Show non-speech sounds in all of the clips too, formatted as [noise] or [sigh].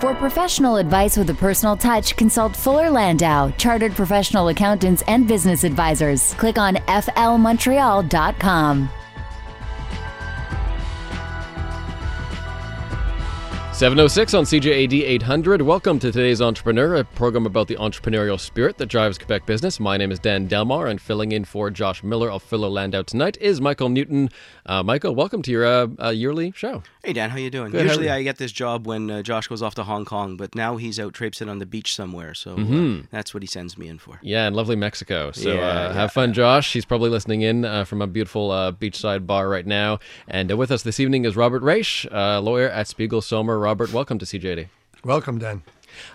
For professional advice with a personal touch, consult Fuller Landau, Chartered Professional Accountants and Business Advisors. Click on flmontreal.com. 706 on CJAD 800. Welcome to today's Entrepreneur, a program about the entrepreneurial spirit that drives Quebec business. My name is Dan Delmar, and filling in for Josh Miller of Fuller Landau tonight is Michael Newton. Uh, Michael, welcome to your uh, uh, yearly show. Hey Dan, how you doing? Good, Usually you? I get this job when uh, Josh goes off to Hong Kong, but now he's out traipsing on the beach somewhere, so uh, Mm-hmm. that's what he sends me in for. Yeah, in lovely Mexico. So Yeah, uh, yeah. have fun, Josh. He's probably listening in uh, from a beautiful uh, beachside bar right now. And uh, with us this evening is Robert Raich, uh, lawyer at Spiegel Sohmer. Robert, welcome to CJAD. Welcome, Dan.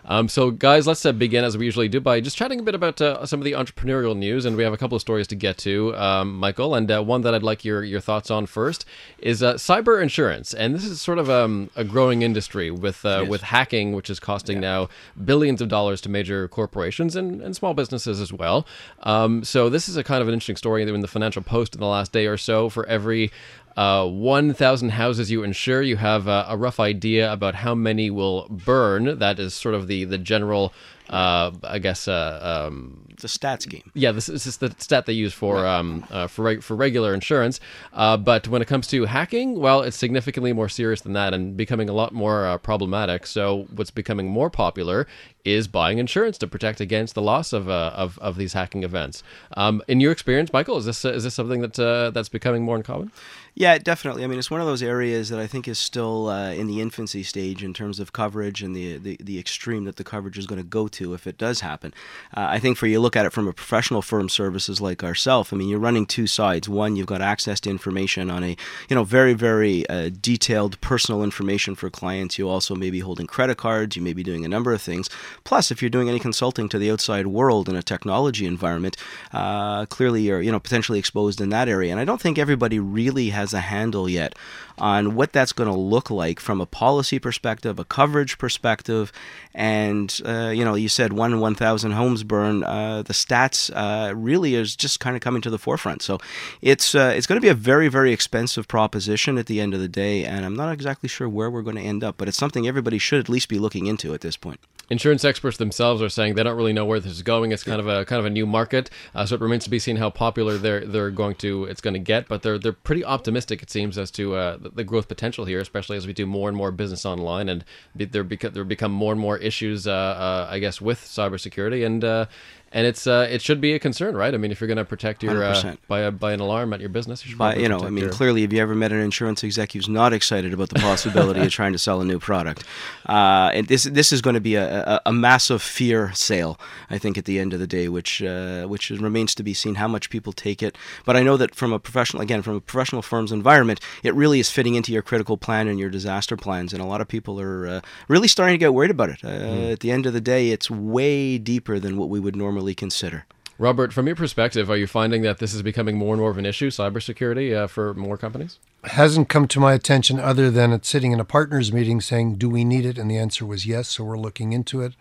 Um, so, guys, let's uh, begin as we usually do by just chatting a bit about uh, some of the entrepreneurial news, and we have a couple of stories to get to, um, Michael. And uh, one that I'd like your your thoughts on first is uh, cyber insurance, and this is sort of um, a growing industry with uh, Yes. with hacking, which is costing now billions of dollars to major corporations and, and small businesses as well. Um, so, this is a kind of an interesting story in the Financial Post in the last day or so. For every uh, 1,000 houses you insure, you have uh, a rough idea about how many will burn. That is sort of the, the general, uh, I guess, uh, um, It's a stats game. yeah, this, this is the stat they use for um, uh, for reg- for regular insurance. Uh, but when it comes to hacking, well, it's significantly more serious than that and becoming a lot more uh, problematic. So what's becoming more popular is buying insurance to protect against the loss of uh, of, of these hacking events. Um, in your experience, Michael, is this is this something that uh, that's becoming more uncommon? Yeah, definitely. I mean, it's one of those areas that I think is still uh, in the infancy stage in terms of coverage and the the, the extreme that the coverage is going to go to if it does happen. Uh, I think for you look at it from a professional firm services like ourselves. I mean, you're running two sides. One, you've got access to information on a you know very very uh, detailed personal information for clients. You also may be holding credit cards. You may be doing a number of things. Plus, if you're doing any consulting to the outside world in a technology environment, uh, clearly you're you know potentially exposed in that area. And I don't think everybody really has a handle yet on what that's going to look like from a policy perspective, a coverage perspective, and uh, you know you said one in one thousand homes burn. Uh, the stats uh, really is just kind of coming to the forefront. So it's uh, it's going to be a very very expensive proposition at the end of the day, and I'm not exactly sure where we're going to end up, but it's something everybody should at least be looking into at this point. Insurance experts themselves are saying they don't really know where this is going. It's kind of a kind of a new market, uh, so it remains to be seen how popular they're they're going to it's going to get. But they're they're pretty optimistic, it seems, as to uh, the, growth potential here, especially as we do more and more business online, and there become there become more and more issues, uh, uh, I guess, with cybersecurity, and uh, and it's uh, it should be a concern, right? I mean, if you're going to protect your uh, by a, by an alarm at your business, you should But you know, I mean, your- clearly, have you ever met an insurance exec who's not excited about the possibility of [laughs] trying to sell a new product? Uh, and this this is going to be a, a, a massive fear sale, I think, at the end of the day, which uh, which remains to be seen how much people take it. But I know that from a professional, again, from a professional firm's environment, it really is fitting into your critical plan and your disaster plans, and a lot of people are uh, really starting to get worried about it. Uh, At the end of the day, it's way deeper than what we would normally consider. Robert, from your perspective, are you finding that this is becoming more and more of an issue, cybersecurity, uh, for more companies? Hasn't come to my attention other than it sitting in a partners meeting saying, Do we need it? And the answer was yes, so we're looking into it.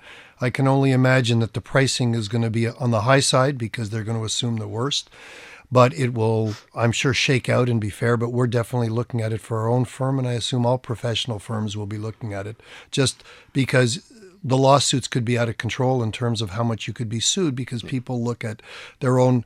I can only imagine that the pricing is going to be on the high side because they're going to assume the worst. But it will, I'm sure, shake out and be fair. But we're definitely looking at it for our own firm, and I assume all professional firms will be looking at it just because the lawsuits could be out of control in terms of how much you could be sued because people look at their own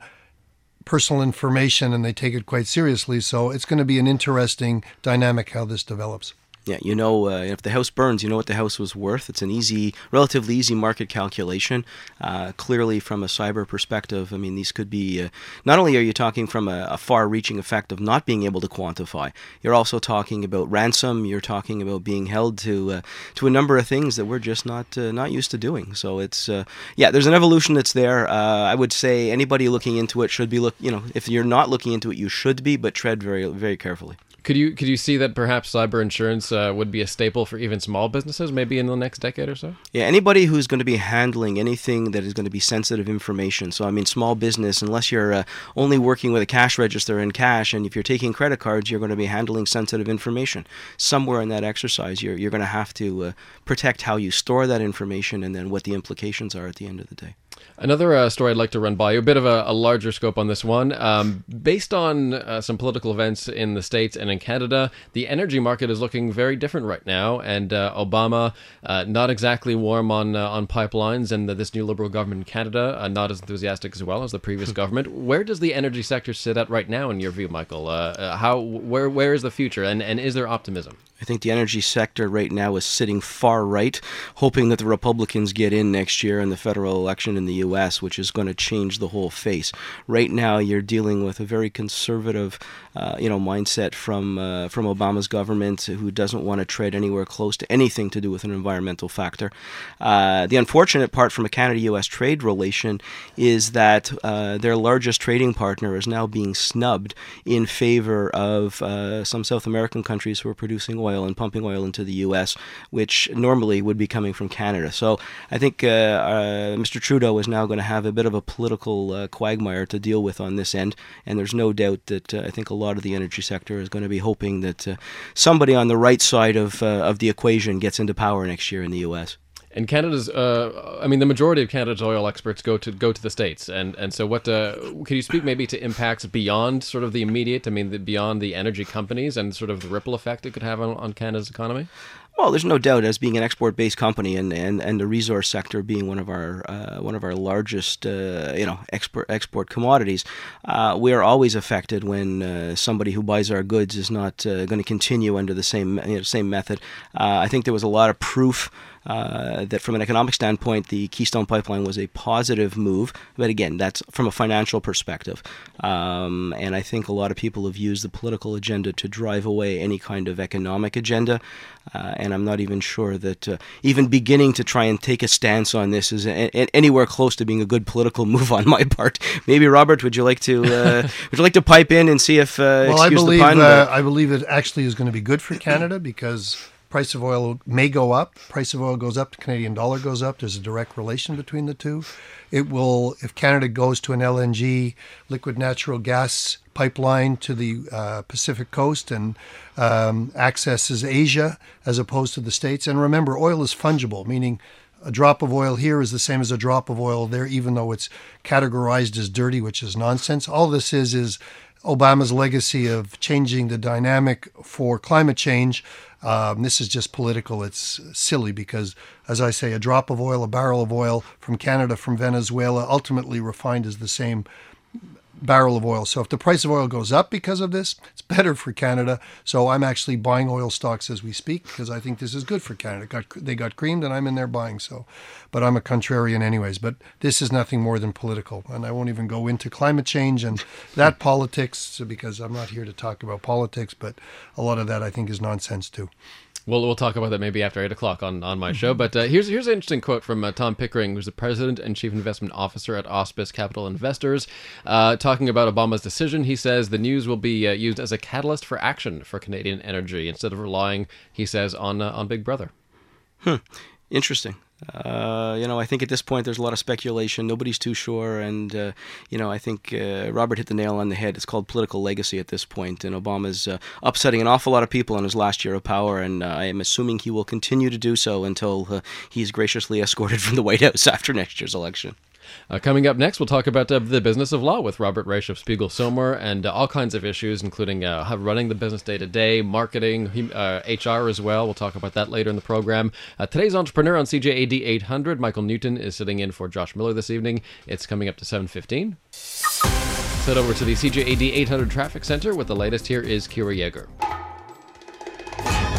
personal information and they take it quite seriously. So it's going to be an interesting dynamic how this develops. Yeah, you know, uh, if the house burns, you know what the house was worth. It's an easy, relatively easy market calculation. Uh, clearly, from a cyber perspective, I mean, these could be uh, not only are you talking from a, a far-reaching effect of not being able to quantify, you're also talking about ransom. You're talking about being held to uh, to a number of things that we're just not uh, not used to doing. So it's uh, yeah, there's an evolution that's there. I would say anybody looking into it should be look. You know, if you're not looking into it, you should be, but tread very very carefully. Could you could you see that perhaps cyber insurance uh, would be a staple for even small businesses, maybe in the next decade or so? Yeah, anybody who's going to be handling anything that is going to be sensitive information. So, I mean, small business, unless you're uh, only working with a cash register and cash, and if you're taking credit cards, you're going to be handling sensitive information. Somewhere in that exercise, you're, you're going to have to uh, protect how you store that information and then what the implications are at the end of the day. Another uh, story I'd like to run by you, a bit of a, a larger scope on this one. Um, based on uh, some political events in the States and in Canada, the energy market is looking very different right now. And uh, Obama, uh, not exactly warm on uh, on pipelines, and this new Liberal government in Canada, uh, not as enthusiastic as well as the previous [laughs] government. Where does the energy sector sit at right now, in your view, Michael? how where where is the future, and, and is there optimism? I think the energy sector right now is sitting far right, hoping that the Republicans get in next year in the federal election in the U.S., which is going to change the whole face. Right now, you're dealing with a very conservative, uh, you know, mindset from uh, from Obama's government, who doesn't want to tread anywhere close to anything to do with an environmental factor. Uh, the unfortunate part from a Canada-U.S. trade relation is that uh, their largest trading partner is now being snubbed in favor of uh, some South American countries who are producing oil and pumping oil into the U.S., which normally would be coming from Canada. So I think uh, uh, Mr. Trudeau is now going to have a bit of a political uh, quagmire to deal with on this end, and there's no doubt that uh, I think a lot of the energy sector is going to be hoping that uh, somebody on the right side of uh, of the equation gets into power next year in the U.S. And Canada's, uh, I mean, the majority of Canada's oil experts go to go to the states, and and so what? Uh, can you speak maybe to impacts beyond sort of the immediate? I mean, the, beyond the energy companies and sort of the ripple effect it could have on, on Canada's economy. Well, there's no doubt as being an export-based company and, and, and the resource sector being one of our uh, one of our largest uh, you know export export commodities, uh, we are always affected when uh, somebody who buys our goods is not uh, going to continue under the same you know, same method. Uh, I think there was a lot of proof uh, that from an economic standpoint, the Keystone Pipeline was a positive move. But again, that's from a financial perspective. Um, and I think a lot of people have used the political agenda to drive away any kind of economic agenda. Uh, and I'm not even sure that uh, even beginning to try and take a stance on this is a- a- anywhere close to being a good political [laughs] move on my part. Maybe Robert, would you like to uh, [laughs] would you like to pipe in and see if uh, well, I believe uh, I believe it actually is going to be good for Canada because price of oil may go up. Price of oil goes up, the Canadian dollar goes up. There's a direct relation between the two. It will, if Canada goes to an LNG, liquid natural gas pipeline to the uh, Pacific coast and um, accesses Asia as opposed to the States. And remember, oil is fungible, meaning a drop of oil here is the same as a drop of oil there, even though it's categorized as dirty, which is nonsense. All this is is Obama's legacy of changing the dynamic for climate change um, this is just political. It's silly because, as I say, a drop of oil, a barrel of oil from Canada, from Venezuela, ultimately refined is the same barrel of oil. So if the price of oil goes up because of this, it's better for Canada. So I'm actually buying oil stocks as we speak because I think this is good for Canada. Got, they got creamed and I'm in there buying. So, but I'm a contrarian anyways. But this is nothing more than political, and I won't even go into climate change and that [laughs] politics because I'm not here to talk about politics. But a lot of that I think is nonsense too. We'll, we'll talk about that maybe after eight o'clock on, on my show. But uh, here's here's an interesting quote from uh, Tom Pickering, who's the president and chief investment officer at Auspice Capital Investors, uh, talking about Obama's decision. He says the news will be uh, used as a catalyst for action for Canadian energy instead of relying, he says, on uh, on Big Brother. Hmm. Interesting. Uh, you know, I think at this point there's a lot of speculation. Nobody's too sure, and uh, you know, I think uh, Robert hit the nail on the head. It's called political legacy at this point, and Obama's uh, upsetting an awful lot of people in his last year of power, and uh, I am assuming he will continue to do so until he's graciously [laughs] escorted from the White House [laughs] after next year's election. Uh, coming up next, we'll talk about uh, the business of law with Robert Raich of Spiegel Sohmer and uh, all kinds of issues, including uh, running the business day to day, marketing, HR uh, as well. We'll talk about that later in the program. Uh, today's entrepreneur on CJAD 800, Michael Newton, is sitting in for Josh Miller this evening. It's coming up to 7:15. Head over to the CJAD 800 Traffic Center with the latest. Here is Kira Yeager.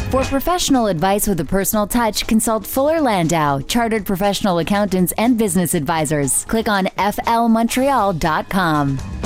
For professional advice with a personal touch, consult Fuller Landau, Chartered Professional Accountants and Business Advisors. Click on flmontreal.com.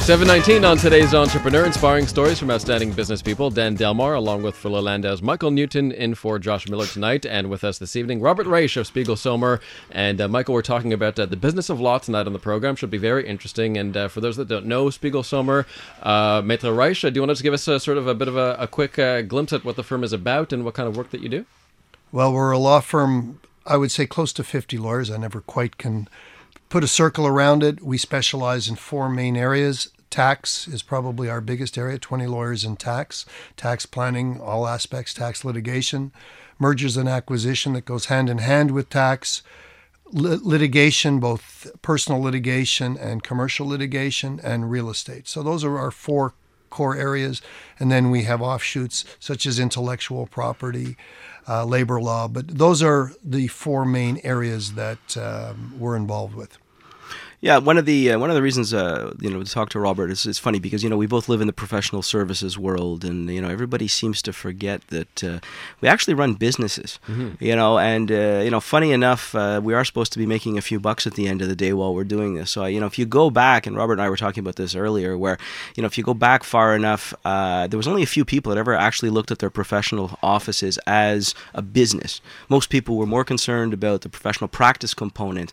719 on today's Entrepreneur, inspiring stories from outstanding business people. Dan Delmar, along with Fuller Landau's Michael Newton, in for Josh Miller tonight, and with us this evening, Robert Raich of Spiegel Sohmer. And uh, Michael, we're talking about uh, the business of law tonight on the program. Should be very interesting. And uh, for those that don't know Spiegel Sohmer, uh, Maître Raich, uh, do you want to give us a, sort of a bit of a, a quick uh, glimpse at what the firm is about and what kind of work that you do? Well, we're a law firm, I would say close to 50 lawyers. I never quite can put a circle around it. We specialize in four main areas tax is probably our biggest area 20 lawyers in tax, tax planning, all aspects, tax litigation, mergers and acquisition that goes hand in hand with tax, litigation, both personal litigation and commercial litigation, and real estate. So those are our four core areas. And then we have offshoots such as intellectual property, uh, labor law. But those are the four main areas that um, we're involved with. Yeah, one of the uh, one of the reasons uh, you know to talk to Robert is it's funny because you know we both live in the professional services world, and you know everybody seems to forget that uh, we actually run businesses. Mm-hmm. You know, and uh, you know, funny enough, uh, we are supposed to be making a few bucks at the end of the day while we're doing this. So you know, if you go back, and Robert and I were talking about this earlier, where you know if you go back far enough, uh, there was only a few people that ever actually looked at their professional offices as a business. Most people were more concerned about the professional practice component,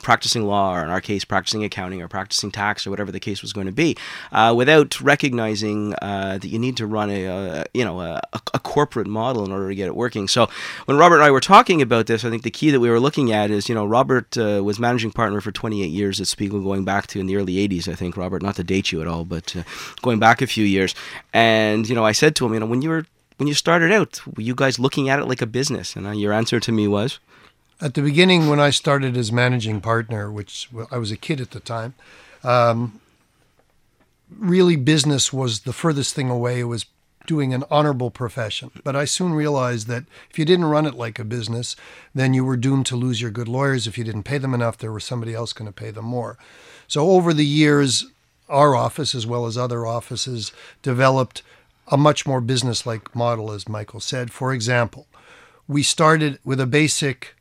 practicing law, or in our case practicing accounting or practicing tax or whatever the case was going to be, uh, without recognizing uh, that you need to run a, a you know a, a, corporate model in order to get it working. So when Robert and I were talking about this, I think the key that we were looking at is you know Robert uh, was managing partner for 28 years at Spiegel, going back to in the early 80s. I think Robert, not to date you at all, but uh, going back a few years. And you know I said to him, you know when you were when you started out, were you guys looking at it like a business? And uh, your answer to me was. At the beginning, when I started as managing partner, which I was a kid at the time, um, really business was the furthest thing away. It was doing an honorable profession. But I soon realized that if you didn't run it like a business, then you were doomed to lose your good lawyers. If you didn't pay them enough, there was somebody else going to pay them more. So over the years, our office, as well as other offices, developed a much more business like model, as Michael said. For example, we started with a basic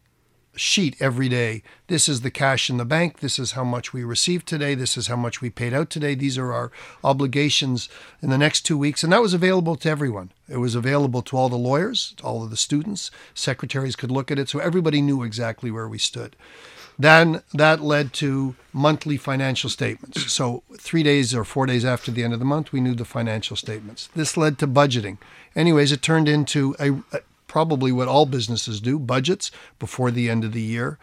sheet every day. This is the cash in the bank. This is how much we received today. This is how much we paid out today. These are our obligations in the next two weeks. And that was available to everyone. It was available to all the lawyers, all of the students. Secretaries could look at it. So everybody knew exactly where we stood. Then that led to monthly financial statements. So, three days or four days after the end of the month, we knew the financial statements. This led to budgeting. Anyways, it turned into a, probably what all businesses do budgets before the end of the year,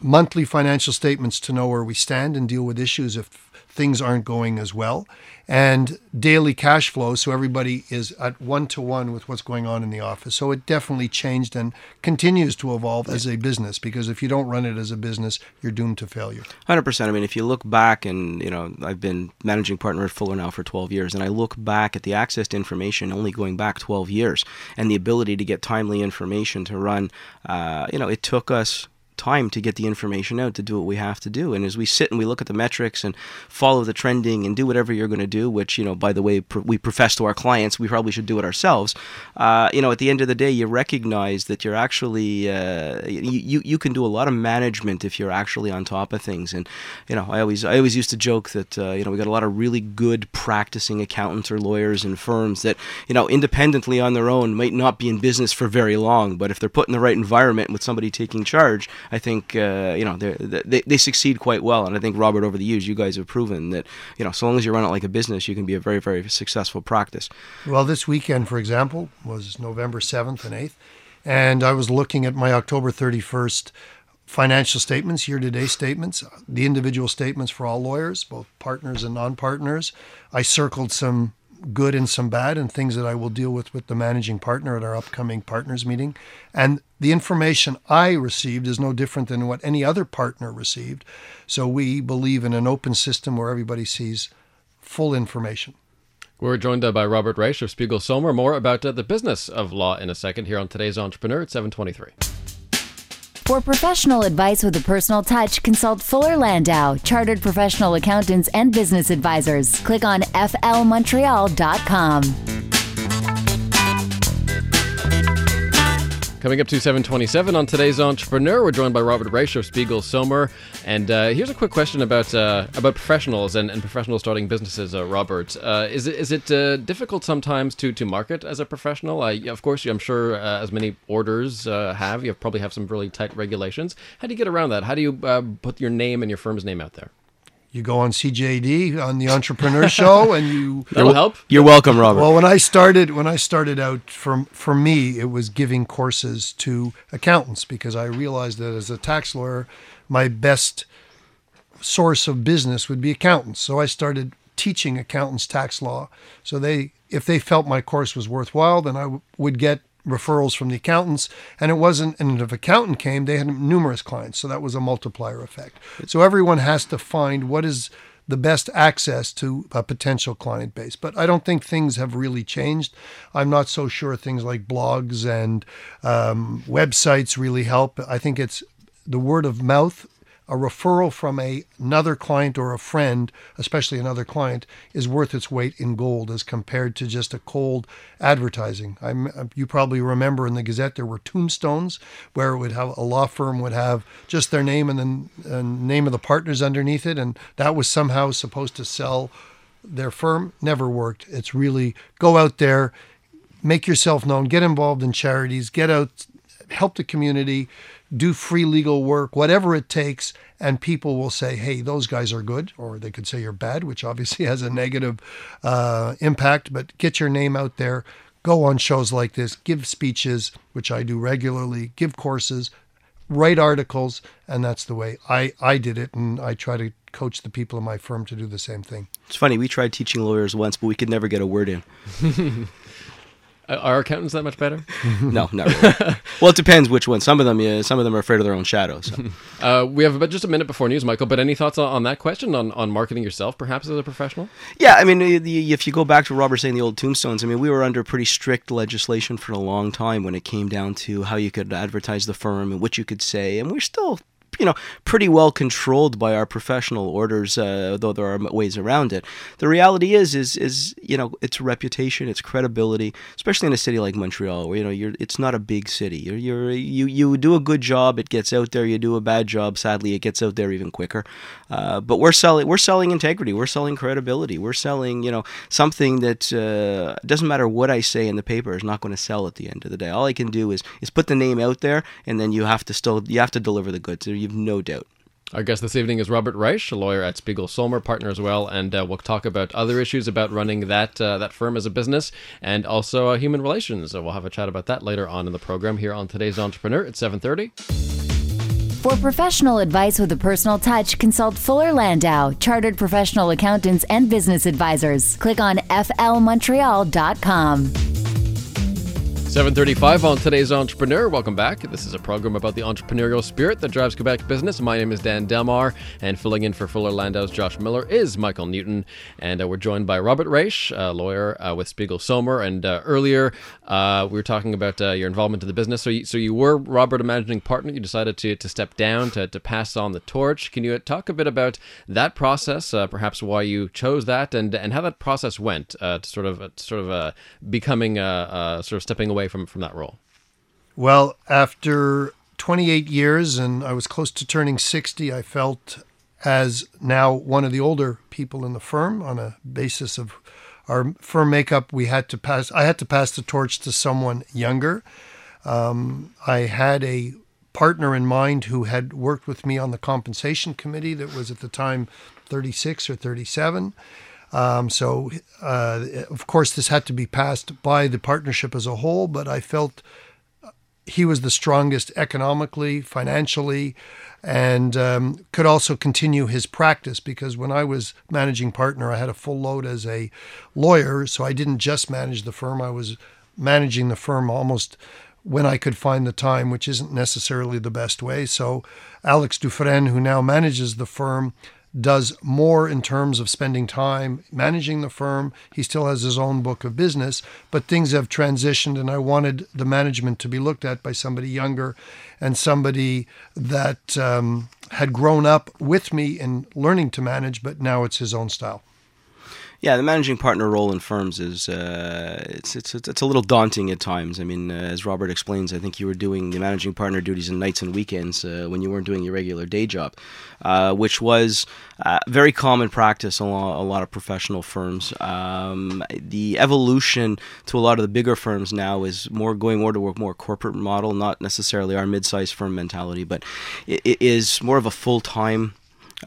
monthly financial statements to know where we stand and deal with issues if things aren't going as well, and daily cash flow so everybody is at one to one with what's going on in the office. So it definitely changed and continues to evolve as a business because if you don't run it as a business, you're doomed to failure. 100%. I mean, if you look back and, you know, I've been managing partner at Fuller now for 12 years and I look back at the access to information only going back 12 years and the ability to get timely information to run, uh, you know, it took us time to get the information out to do what we have to do. And as we sit and we look at the metrics and follow the trending and do whatever you're going to do, which, you know, by the way, pr- we profess to our clients, we probably should do it ourselves. Uh, you know, at the end of the day, you recognize that you're actually, uh, you, you can do a lot of management if you're actually on top of things. And, you know, I always, I always used to joke that, uh, you know, we got a lot of really good practicing accountants or lawyers and firms that, you know, independently on their own might not be in business for very long, but if they're put in the right environment with somebody taking charge, I think uh, you know they they succeed quite well, and I think Robert, over the years, you guys have proven that you know so long as you run it like a business, you can be a very very successful practice. Well, this weekend, for example, was November seventh and eighth, and I was looking at my October thirty first financial statements, year to date statements, the individual statements for all lawyers, both partners and non partners. I circled some good and some bad and things that I will deal with with the managing partner at our upcoming partners meeting. And the information I received is no different than what any other partner received. So we believe in an open system where everybody sees full information. We're joined uh, by Robert Raich of Spiegel Sohmer. More about uh, the business of law in a second here on today's Entrepreneur at 723. For professional advice with a personal touch, consult Fuller Landau, Chartered Professional Accountants and Business Advisors. Click on flmontreal.com. Coming up to 727 on today's Entrepreneur, we're joined by Robert Raich of Spiegel Sohmer. And uh, here's a quick question about uh, about professionals and, and professionals starting businesses, uh, Robert. Uh, is it, is it uh, difficult sometimes to, to market as a professional? of course, I'm sure uh, as many orders have, you probably have some really tight regulations. How do you get around that? How do you put your name and your firm's name out there? You go on CJAD on the Entrepreneur [laughs] Show, and you that'll help. You're welcome, Robert. Well, when I started, when I started out, for for me, it was giving courses to accountants because I realized that as a tax lawyer, my best source of business would be accountants. So I started teaching accountants tax law. So they, if they felt my course was worthwhile, then I w- would get referrals from the accountants. And it wasn't, and if accountant came, they had numerous clients. So that was a multiplier effect. So everyone has to find what is the best access to a potential client base. But I don't think things have really changed. I'm not so sure things like blogs and um, websites really help. I think it's the word of mouth a referral from a, another client or a friend, especially another client, is worth its weight in gold as compared to just a cold advertising. I'm, you probably remember in the Gazette there were tombstones where it would have a law firm would have just their name and the and name of the partners underneath it, and that was somehow supposed to sell their firm. Never worked. It's really go out there, make yourself known, get involved in charities, get out, help the community do free legal work, whatever it takes, and people will say, hey, those guys are good, or they could say you're bad, which obviously [laughs] has a negative uh, impact, but get your name out there. Go on shows like this, give speeches, which I do regularly, give courses, write articles, and that's the way I, I did it. And I try to coach the people in my firm to do the same thing. It's funny, we tried teaching lawyers once, but we could never get a word in. [laughs] Are accountants that much better? [laughs] no, not really. [laughs] well, it depends which one. Some of them, yeah, some of them are afraid of their own shadows. So. [laughs] Uh, we have about just a minute before news, Michael. But any thoughts on, on that question on, on marketing yourself, perhaps as a professional? Yeah, I mean, if you go back to Robert saying the old tombstones, I mean, we were under pretty strict legislation for a long time when it came down to how you could advertise the firm and what you could say, and we're still you know pretty well controlled by our professional orders, uh, though there are ways around it. The reality is, is is you know its reputation, its credibility, especially in a city like Montreal, where you know you're it's not a big city. You're, you're you you do a good job, it gets out there. You do a bad job, sadly, it gets out there even quicker. Uh, but we're selling we're selling integrity, we're selling credibility, we're selling you know something that uh, doesn't matter what I say in the paper is not going to sell at the end of the day. All I can do is is put the name out there, and then you have to still you have to deliver the goods. You've no doubt. Our guest this evening is Robert Raich, a lawyer at Spiegel Sohmer, partner as well, and uh, we'll talk about other issues about running that uh, that firm as a business and also uh, human relations. So we'll have a chat about that later on in the program here on today's Entrepreneur at seven thirty. For professional advice with a personal touch, consult Fuller Landau, chartered professional accountants and business advisors. Click on flmontreal.com. 735 on today's Entrepreneur. Welcome back. This is a program about the entrepreneurial spirit that drives Quebec business. My name is Dan Delmar, and filling in for Fuller Landau's Josh Miller is Michael Newton. And uh, we're joined by Robert Raich, a lawyer uh, with Spiegel Sohmer. And uh, earlier, uh, we were talking about uh, your involvement in the business. So you, so you were Robert, managing partner. You decided to, to step down, to, to pass on the torch. Can you talk a bit about that process, uh, perhaps why you chose that, and, and how that process went to sort of sort of becoming, sort of stepping away away from from that role? Well, after 28 years and I was close to turning 60, I felt as now one of the older people in the firm on a basis of our firm makeup, we had to pass. I had to pass the torch to someone younger. Um, I had a partner in mind who had worked with me on the compensation committee that was at the time 36 or 37. Um, so, uh, of course, this had to be passed by the partnership as a whole, but I felt he was the strongest economically, financially, and um, could also continue his practice because when I was managing partner, I had a full load as a lawyer. So I didn't just manage the firm, I was managing the firm almost when I could find the time, which isn't necessarily the best way. So Alex Dufresne, who now manages the firm, does more in terms of spending time managing the firm. He still has his own book of business, but things have transitioned, and I wanted the management to be looked at by somebody younger and somebody that um, had grown up with me in learning to manage, but now it's his own style. Yeah, the managing partner role in firms is uh, it's, it's it's a little daunting at times. I mean, uh, as Robert explains, I think you were doing the managing partner duties in nights and weekends uh, when you weren't doing your regular day job, uh, which was uh, very common practice in a lot of professional firms. Um, the evolution to a lot of the bigger firms now is more going more to a more corporate model, not necessarily our mid-sized firm mentality, but it, it is more of a full-time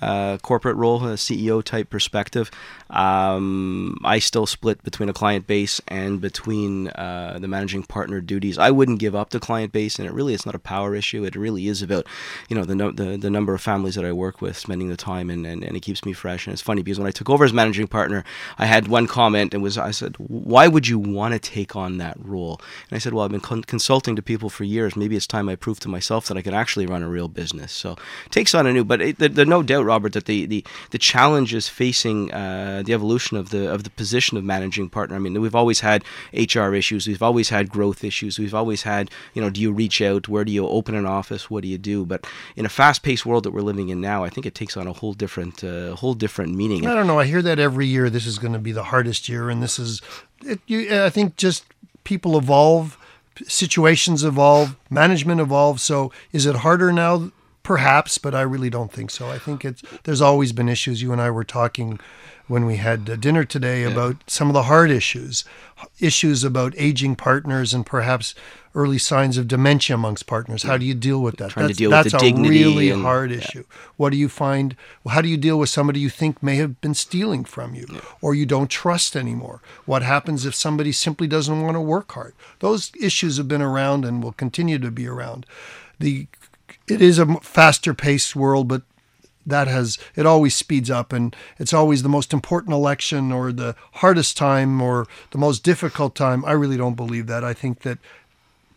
uh, corporate role, a CEO type perspective. Um, I still split between a client base and between uh, the managing partner duties. I wouldn't give up the client base, and it really it's not a power issue. It really is about you know the no, the, the number of families that I work with, spending the time, and, and, and it keeps me fresh. And it's funny because when I took over as managing partner, I had one comment and was I said, "Why would you want to take on that role?" And I said, "Well, I've been con- consulting to people for years. Maybe it's time I prove to myself that I can actually run a real business." So takes on a new, but it, no doubt, Robert, that the the the challenges facing uh, the evolution of the of the position of managing partner. I mean, we've always had HR issues, we've always had growth issues, we've always had, you know, do you reach out? Where do you open an office? What do you do? But in a fast-paced world that we're living in now, I think it takes on a whole different uh, whole different meaning. I don't know. I hear that every year. This is going to be the hardest year, and this is. It, you, I think just people evolve, situations evolve, management evolves. So is it harder now? Perhaps, but I really don't think so. I think it's there's always been issues. You and I were talking when we had uh, dinner today yeah. about some of the hard issues, issues about aging partners and perhaps early signs of dementia amongst partners. How do you deal with that? Trying that's, to deal that's with the a really and, hard yeah. issue. What do you find? How do you deal with somebody you think may have been stealing from you yeah. or you don't trust anymore? What happens if somebody simply doesn't want to work hard? Those issues have been around and will continue to be around. The it is a faster paced world, but that has it always speeds up and it's always the most important election or the hardest time or the most difficult time. I really don't believe that. I think that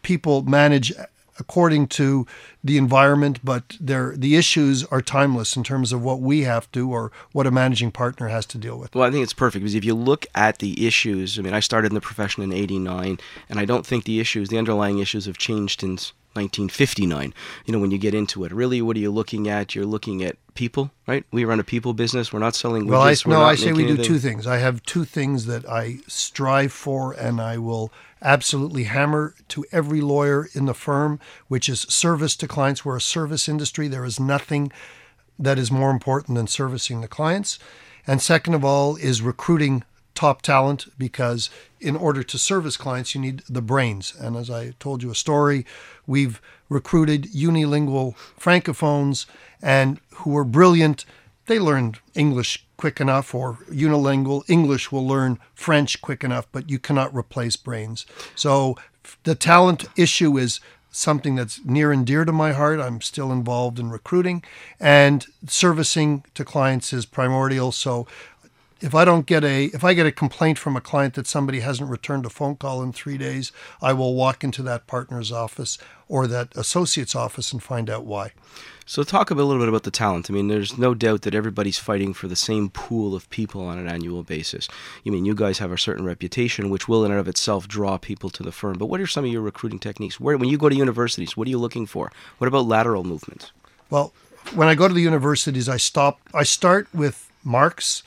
people manage according to the environment but the issues are timeless in terms of what we have to or what a managing partner has to deal with well i think it's perfect because if you look at the issues i mean i started in the profession in 89 and i don't think the issues the underlying issues have changed since 1959. You know, when you get into it, really, what are you looking at? You're looking at people, right? We run a people business. We're not selling widgets. Well, I, We're no, I say we do anything. two things. I have two things that I strive for, and I will absolutely hammer to every lawyer in the firm, which is service to clients. We're a service industry. There is nothing that is more important than servicing the clients. And second of all, is recruiting top talent because in order to service clients, you need the brains. And as I told you a story, we've recruited unilingual francophones and who are brilliant. They learned English quick enough, or unilingual English will learn French quick enough, but you cannot replace brains. So the talent issue is something that's near and dear to my heart. I'm still involved in recruiting, and servicing to clients is primordial. So if I don't get a if I get a complaint from a client that somebody hasn't returned a phone call in 3 days, I will walk into that partner's office or that associate's office and find out why. So talk a little bit about the talent. I mean, there's no doubt that everybody's fighting for the same pool of people on an annual basis. You mean you guys have a certain reputation, which will in and of itself draw people to the firm. But what are some of your recruiting techniques? Where, when you go to universities, what are you looking for? What about lateral movements? Well, when I go to the universities, I stop. I start with marks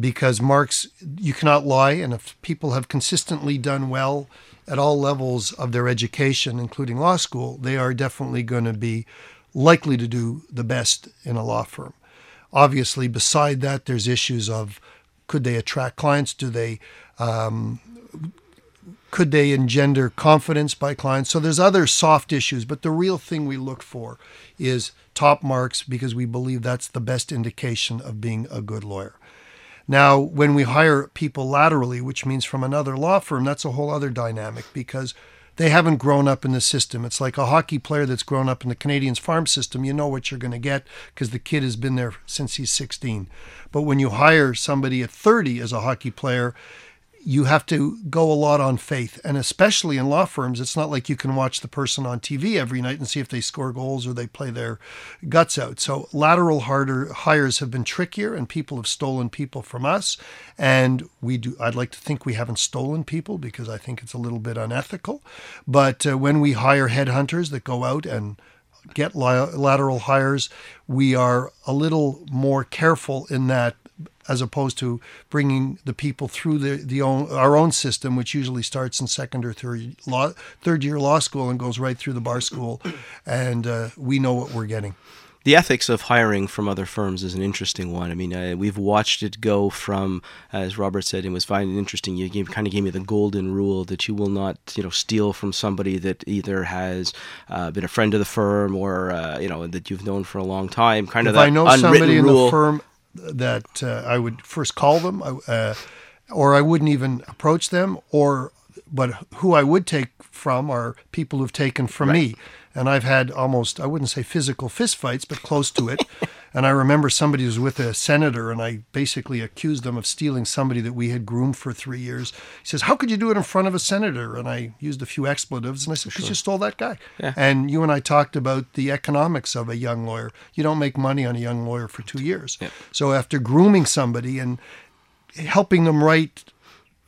because marks you cannot lie, and if people have consistently done well at all levels of their education, including law school, they are definitely going to be likely to do the best in a law firm. Obviously, beside that, there's issues of could they attract clients? Do they um, could they engender confidence by clients? So there's other soft issues, but the real thing we look for is top marks because we believe that's the best indication of being a good lawyer. Now, when we hire people laterally, which means from another law firm, that's a whole other dynamic because they haven't grown up in the system. It's like a hockey player that's grown up in the Canadiens farm system. You know what you're going to get because the kid has been there since he's 16. But when you hire somebody at 30 as a hockey player, you have to go a lot on faith. And especially in law firms, it's not like you can watch the person on TV every night and see if they score goals or they play their guts out. So lateral harder hires have been trickier and people have stolen people from us. And we do, I'd like to think we haven't stolen people because I think it's a little bit unethical. But uh, when we hire headhunters that go out and get lateral hires, we are a little more careful in that as opposed to bringing the people through the, the own, our own system, which usually starts in second or third law, third year law school and goes right through the bar school, and uh, we know what we're getting. the ethics of hiring from other firms is an interesting one. I mean, uh, we've watched it go from, as Robert said, and was finding interesting. You gave, kind of gave me the golden rule that you will not, you know, steal from somebody that either has uh, been a friend of the firm or uh, you know that you've known for a long time. Kind if of that I know unwritten somebody in rule. the firm that uh, I would first call them, uh, or I wouldn't even approach them, or but who I would take from are people who've taken from me. And I've had almost, I wouldn't say physical fistfights, but close to it. [laughs] and I remember somebody was with a senator, and I basically accused them of stealing somebody that we had groomed for three years. He says, How could you do it in front of a senator? And I used a few expletives, and I said, Because you stole that guy. And you and I talked about the economics of a young lawyer. You don't make money on a young lawyer for two years. So after grooming somebody and helping them write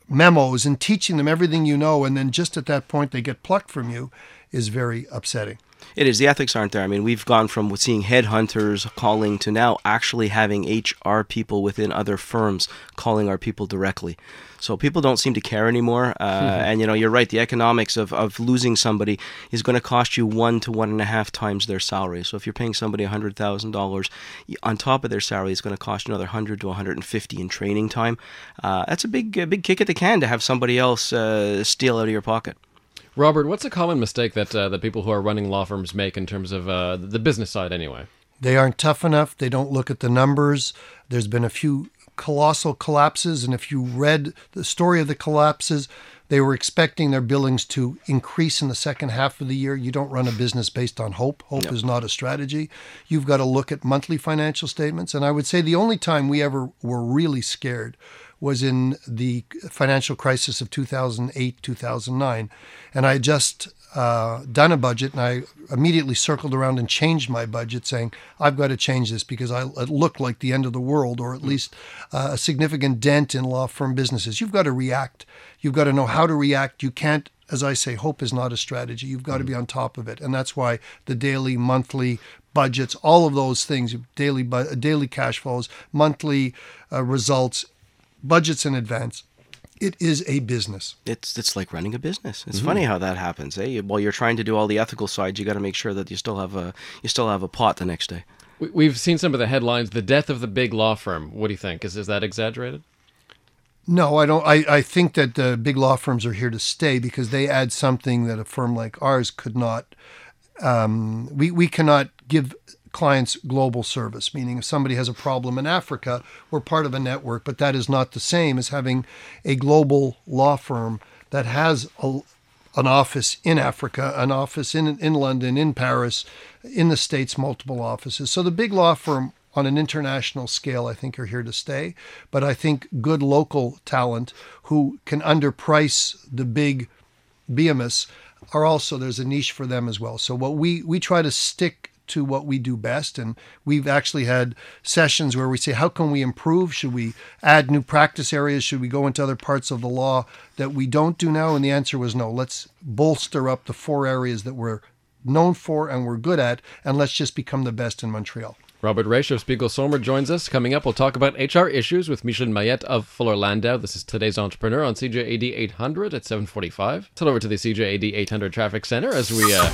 memos and teaching them everything you know, and then just at that point they get plucked from you, is very upsetting. It is. The ethics aren't there. I mean, we've gone from seeing headhunters calling to now actually having HR people within other firms calling our people directly. So people don't seem to care anymore. Uh, And, you know, you're right. The economics of, of losing somebody is going to cost you one to one and a half times their salary. So if you're paying somebody $100,000, on top of their salary, it's going to cost you another 100 to 150 in training time. Uh, that's a big, a big kick at the can to have somebody else uh, steal out of your pocket. Robert, what's a common mistake that uh, that people who are running law firms make in terms of uh, the business side, anyway? They aren't tough enough. They don't look at the numbers. There's been a few colossal collapses, and if you read the story of the collapses, they were expecting their billings to increase in the second half of the year. You don't run a business based on hope. Hope is not a strategy. You've got to look at monthly financial statements. And I would say the only time we ever were really scared was in the financial crisis of 2008, 2009. And I had just uh, done a budget and I immediately circled around and changed my budget, saying, I've got to change this because I, it looked like the end of the world or at least uh, a significant dent in law firm businesses. You've got to react. You've got to know how to react. You can't as I say, hope is not a strategy. You've got to be on top of it, and that's why the daily, monthly budgets, all of those things, daily daily cash flows, monthly uh, results, budgets in advance. It is a business. It's it's like running a business. It's funny how that happens. Eh? While you're trying to do all the ethical sides, you got to make sure that you still have a you still have a pot the next day. We- We've seen some of the headlines. The death of the big law firm. What do you think? Is is that exaggerated? No, I don't. I, I think that the big law firms are here to stay because they add something that a firm like ours could not. Um, we we cannot give clients global service, meaning if somebody has a problem in Africa, we're part of a network, but that is not the same as having a global law firm that has a, an office in Africa, an office in in London, in Paris, in the states, multiple offices. So the big law firm on an international scale, I think are here to stay. But I think good local talent who can underprice the big behemoths are also there's a niche for them as well. So what we we try to stick to what we do best and we've actually had sessions where we say how can we improve should we add new practice areas should we go into other parts of the law that we don't do now and the answer was no let's bolster up the four areas that we're known for and we're good at and let's just become the best in Montreal Robert Raich of Spiegel Sohmer joins us. Coming up, we'll talk about HR issues with Micheline Maillet of Fuller Landau. This is today's entrepreneur on CJAD 800 at 745. Head over to the CJAD 800 traffic center as we uh,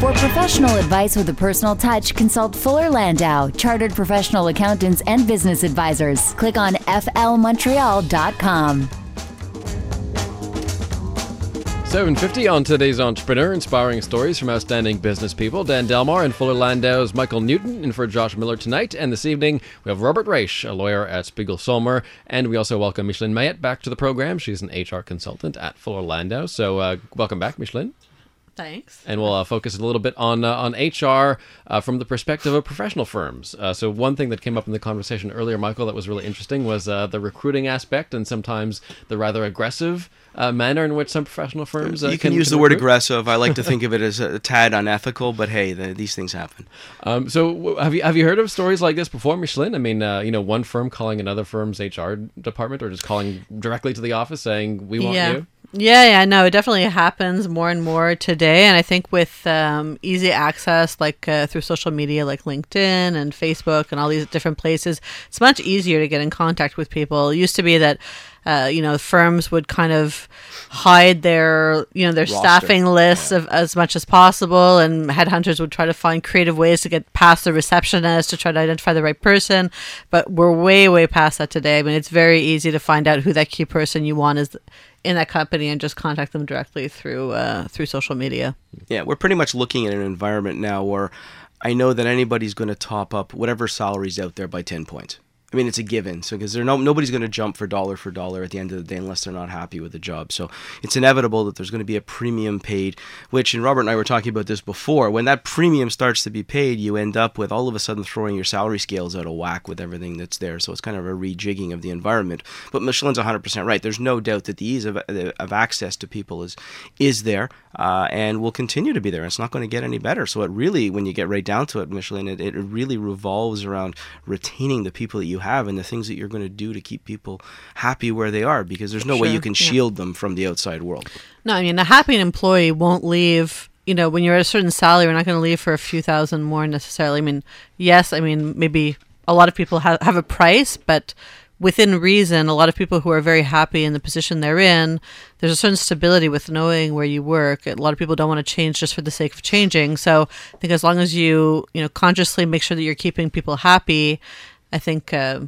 For professional advice with a personal touch, consult Fuller Landau, chartered professional accountants and business advisors. Click on flmontreal.com. 750 on today's entrepreneur, inspiring stories from outstanding business people. Dan Delmar and Fuller Landau's Michael Newton in for Josh Miller tonight. And this evening, we have Robert Raich, a lawyer at Spiegel Sohmer. And we also welcome Micheline Maillet back to the program. She's an HR consultant at Fuller Landau. So uh, welcome back, Micheline. Thanks. and we'll uh, focus a little bit on uh, on HR uh, from the perspective of professional firms. Uh, so one thing that came up in the conversation earlier, Michael, that was really interesting was uh, the recruiting aspect and sometimes the rather aggressive uh, manner in which some professional firms uh, you can, use the word aggressive. I like to think of it as a tad unethical, but hey, the, these things happen. Um, so have you have you heard of stories like this before, Micheline? I mean, uh, you know, one firm calling another firm's HR department or just calling directly to the office saying, "We want yeah. you." Yeah, yeah, no, it definitely happens more and more today. And I think with um, easy access, like uh, through social media, like LinkedIn and Facebook and all these different places, it's much easier to get in contact with people. It used to be that uh, you know, firms would kind of hide their, you know, their Roster. staffing lists of, as much as possible, and headhunters would try to find creative ways to get past the receptionist to try to identify the right person. But we're way, way past that today. I mean, it's very easy to find out who that key person you want is in that company and just contact them directly through uh, through social media. Yeah, we're pretty much looking at an environment now where I know that anybody's going to top up whatever salary's out there by 10 points. I mean, it's a given. So, because no, nobody's going to jump for dollar for dollar at the end of the day unless they're not happy with the job. So, it's inevitable that there's going to be a premium paid, which, and Robert and I were talking about this before. When that premium starts to be paid, you end up with all of a sudden throwing your salary scales out of whack with everything that's there. So, it's kind of a rejigging of the environment. But Micheline's 100% right. There's no doubt that the ease of, of access to people is is there uh, and will continue to be there. It's not going to get any better. So, it really, when you get right down to it, Micheline, it, it really revolves around retaining the people that you have and the things that you're going to do to keep people happy where they are because there's no way you can yeah. shield them from the outside world. No, I mean a happy employee won't leave. You know, when you're at a certain salary, you're not going to leave for a few thousand more necessarily. I mean, yes, I mean maybe a lot of people have have a price, but within reason, a lot of people who are very happy in the position they're in, there's a certain stability with knowing where you work. A lot of people don't want to change just for the sake of changing. So I think as long as you you know consciously make sure that you're keeping people happy, I think. Uh,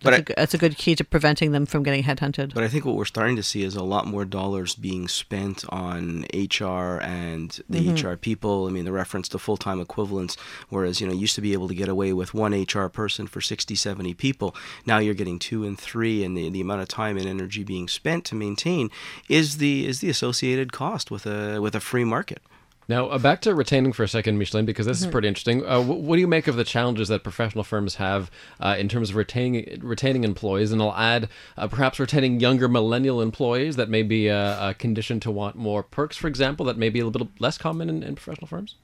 But that's, a, g- that's a good key to preventing them from getting headhunted. But I think what we're starting to see is a lot more dollars being spent on HR and the HR people. I mean, the reference to full time equivalents, whereas, you know, you used to be able to get away with one HR person for 60, 70 people. Now you're getting two and three, and the, the amount of time and energy being spent to maintain is the is the associated cost with a with a free market. Now, uh, back to retaining for a second, Micheline, because this is pretty interesting. Uh, wh- what do you make of the challenges that professional firms have uh, in terms of retaining retaining employees? And I'll add uh, perhaps retaining younger millennial employees that may be uh, a condition to want more perks, for example, that may be a little bit less common in, in professional firms.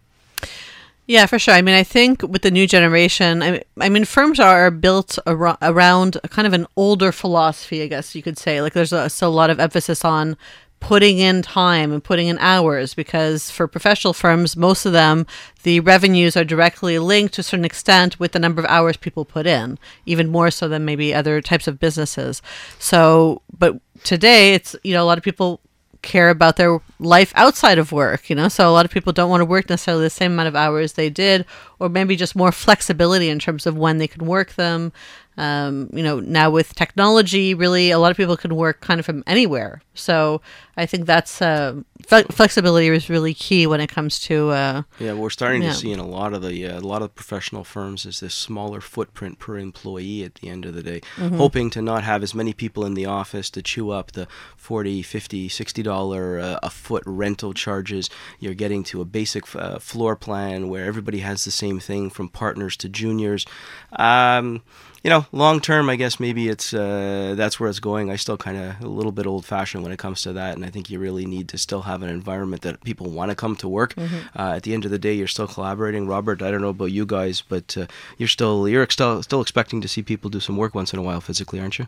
Yeah, for sure. I mean, I think with the new generation, I, I mean, firms are built ar- around kind of an older philosophy, I guess you could say. Like, there's a, a lot of emphasis on putting in time and putting in hours because for professional firms, most of them, the revenues are directly linked to a certain extent with the number of hours people put in, even more so than maybe other types of businesses. So, but today, it's, you know, a lot of people care about their life outside of work, you know. So a lot of people don't want to work necessarily the same amount of hours they did, or maybe just more flexibility in terms of when they can work them. Um, you know, now with technology, really, a lot of people can work kind of from anywhere. So I think that's uh, fle- flexibility is really key when it comes to. Uh, Yeah, we're starting Yeah. to see in a lot of the uh, a lot of professional firms is this smaller footprint per employee at the end of the day, hoping to not have as many people in the office to chew up the 40, 50, 60 dollar uh, a foot rental charges. You're getting to a basic uh, floor plan where everybody has the same thing from partners to juniors. Um, you know, long term, I guess maybe it's uh, that's where it's going. I still kind of a little bit old fashioned when it comes to that, and I think you really need to still have an environment that people want to come to work. Uh, at the end of the day, you're still collaborating. Robert, I don't know about you guys, but uh, you're still you're still still expecting to see people do some work once in a while physically, aren't you?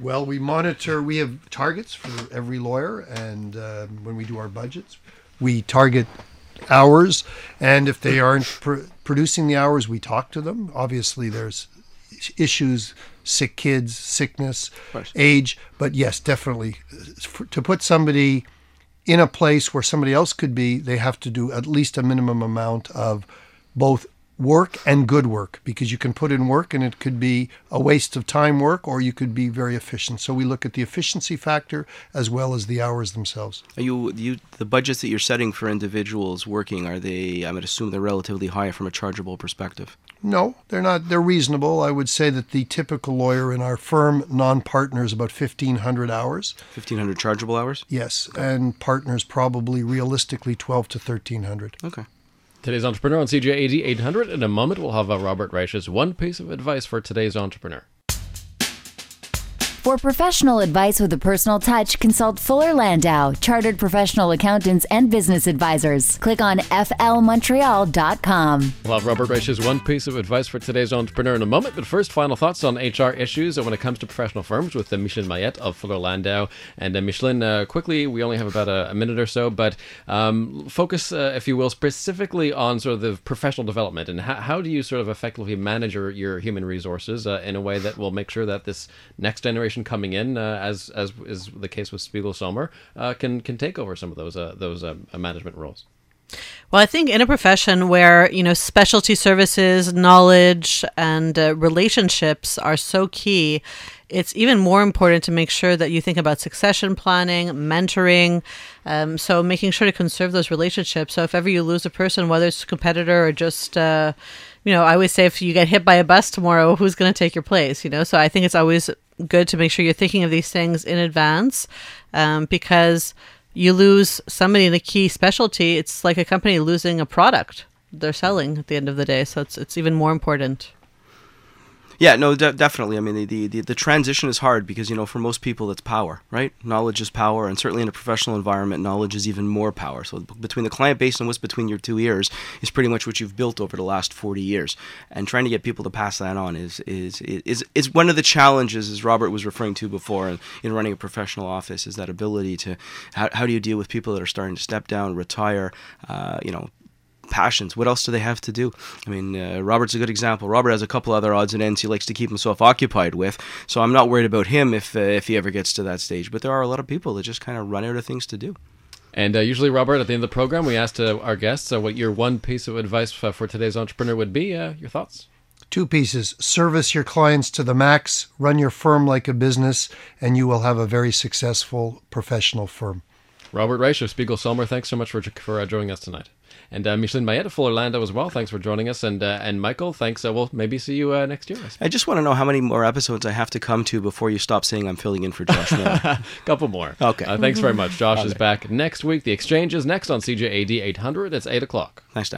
Well, we monitor. We have targets for every lawyer, and uh, when we do our budgets, we target hours. And if they aren't pr- producing the hours, we talk to them. Obviously, there's issues, sick kids, sickness, age. But yes, definitely, for, to put somebody in a place where somebody else could be, they have to do at least a minimum amount of both work and good work because you can put in work and it could be a waste of time work or you could be very efficient. So we look at the efficiency factor as well as the hours themselves. Are you you the budgets that you're setting for individuals working are they? I would assume they're relatively high from a chargeable perspective. No, they're not. They're reasonable. I would say that the typical lawyer in our firm, non-partner, is about fifteen hundred hours. Fifteen hundred chargeable hours. Yes, and partners probably realistically twelve to thirteen hundred. Okay. Today's entrepreneur on CJAD 800. In a moment, we'll have uh, Robert Raich's one piece of advice for today's entrepreneur. For professional advice with a personal touch, consult Fuller Landau, chartered professional accountants and business advisors. Click on flmontreal.com. We'll Robert Raich's one piece of advice for today's entrepreneur in a moment. But first, final thoughts on HR issues when it comes to professional firms with Micheline Maillet of Fuller Landau. And uh, Micheline, uh, quickly, we only have about a, a minute or so, but um, focus, uh, if you will, specifically on sort of the professional development and how, how do you sort of effectively manage your, your human resources uh, in a way that will make sure that this next generation generation coming in, uh, as as is the case with Spiegel Sohmer, uh, can can take over some of those uh, those management roles. Well, I think in a profession where you know specialty services, knowledge, and uh, relationships are so key, it's even more important to make sure that you think about succession planning, mentoring. Um, so making sure to conserve those relationships. So if ever you lose a person, whether it's a competitor or just uh, you know, I always say if you get hit by a bus tomorrow, [laughs] who's going to take your place? You know, so I think it's always good to make sure you're thinking of these things in advance um, because you lose somebody in a key specialty, it's like a company losing a product they're selling at the end of the day. So it's it's even more important. Yeah, no, de- definitely. I mean, the, the the transition is hard because you know, for most people, it's power, right? Knowledge is power, and certainly in a professional environment, knowledge is even more power. So between the client base and what's between your two ears is pretty much what you've built over the last forty years. And trying to get people to pass that on is is is is one of the challenges, as Robert was referring to before, in, in running a professional office, is that ability to how, how do you deal with people that are starting to step down, retire, uh, you know, passions. What else do they have to do? I mean, uh, Robert's a good example. Robert has a couple other odds and ends he likes to keep himself occupied with, so I'm not worried about him if uh, if he ever gets to that stage. But there are a lot of people that just kind of run out of things to do. And uh, usually, Robert, at the end of the program, we ask uh, our guests uh, what your one piece of advice for, for today's entrepreneur would be. Uh, your thoughts? Two pieces service your clients to the max, run your firm like a business, and you will have a very successful professional firm. Robert Raich of Spiegel Sohmer, thanks so much for, for joining us tonight. And uh, Micheline Maillet of Fuller Landau as well. Thanks for joining us. And uh, and Michael, thanks. Uh, we'll maybe see you uh, next year. I, I just want to know how many more episodes I have to come to before you stop saying I'm filling in for Josh. A [laughs] couple more. Okay. Uh, thanks very much. Josh okay. is back next week. The exchange is next on CJAD 800. It's 8 o'clock. Thanks, Dan.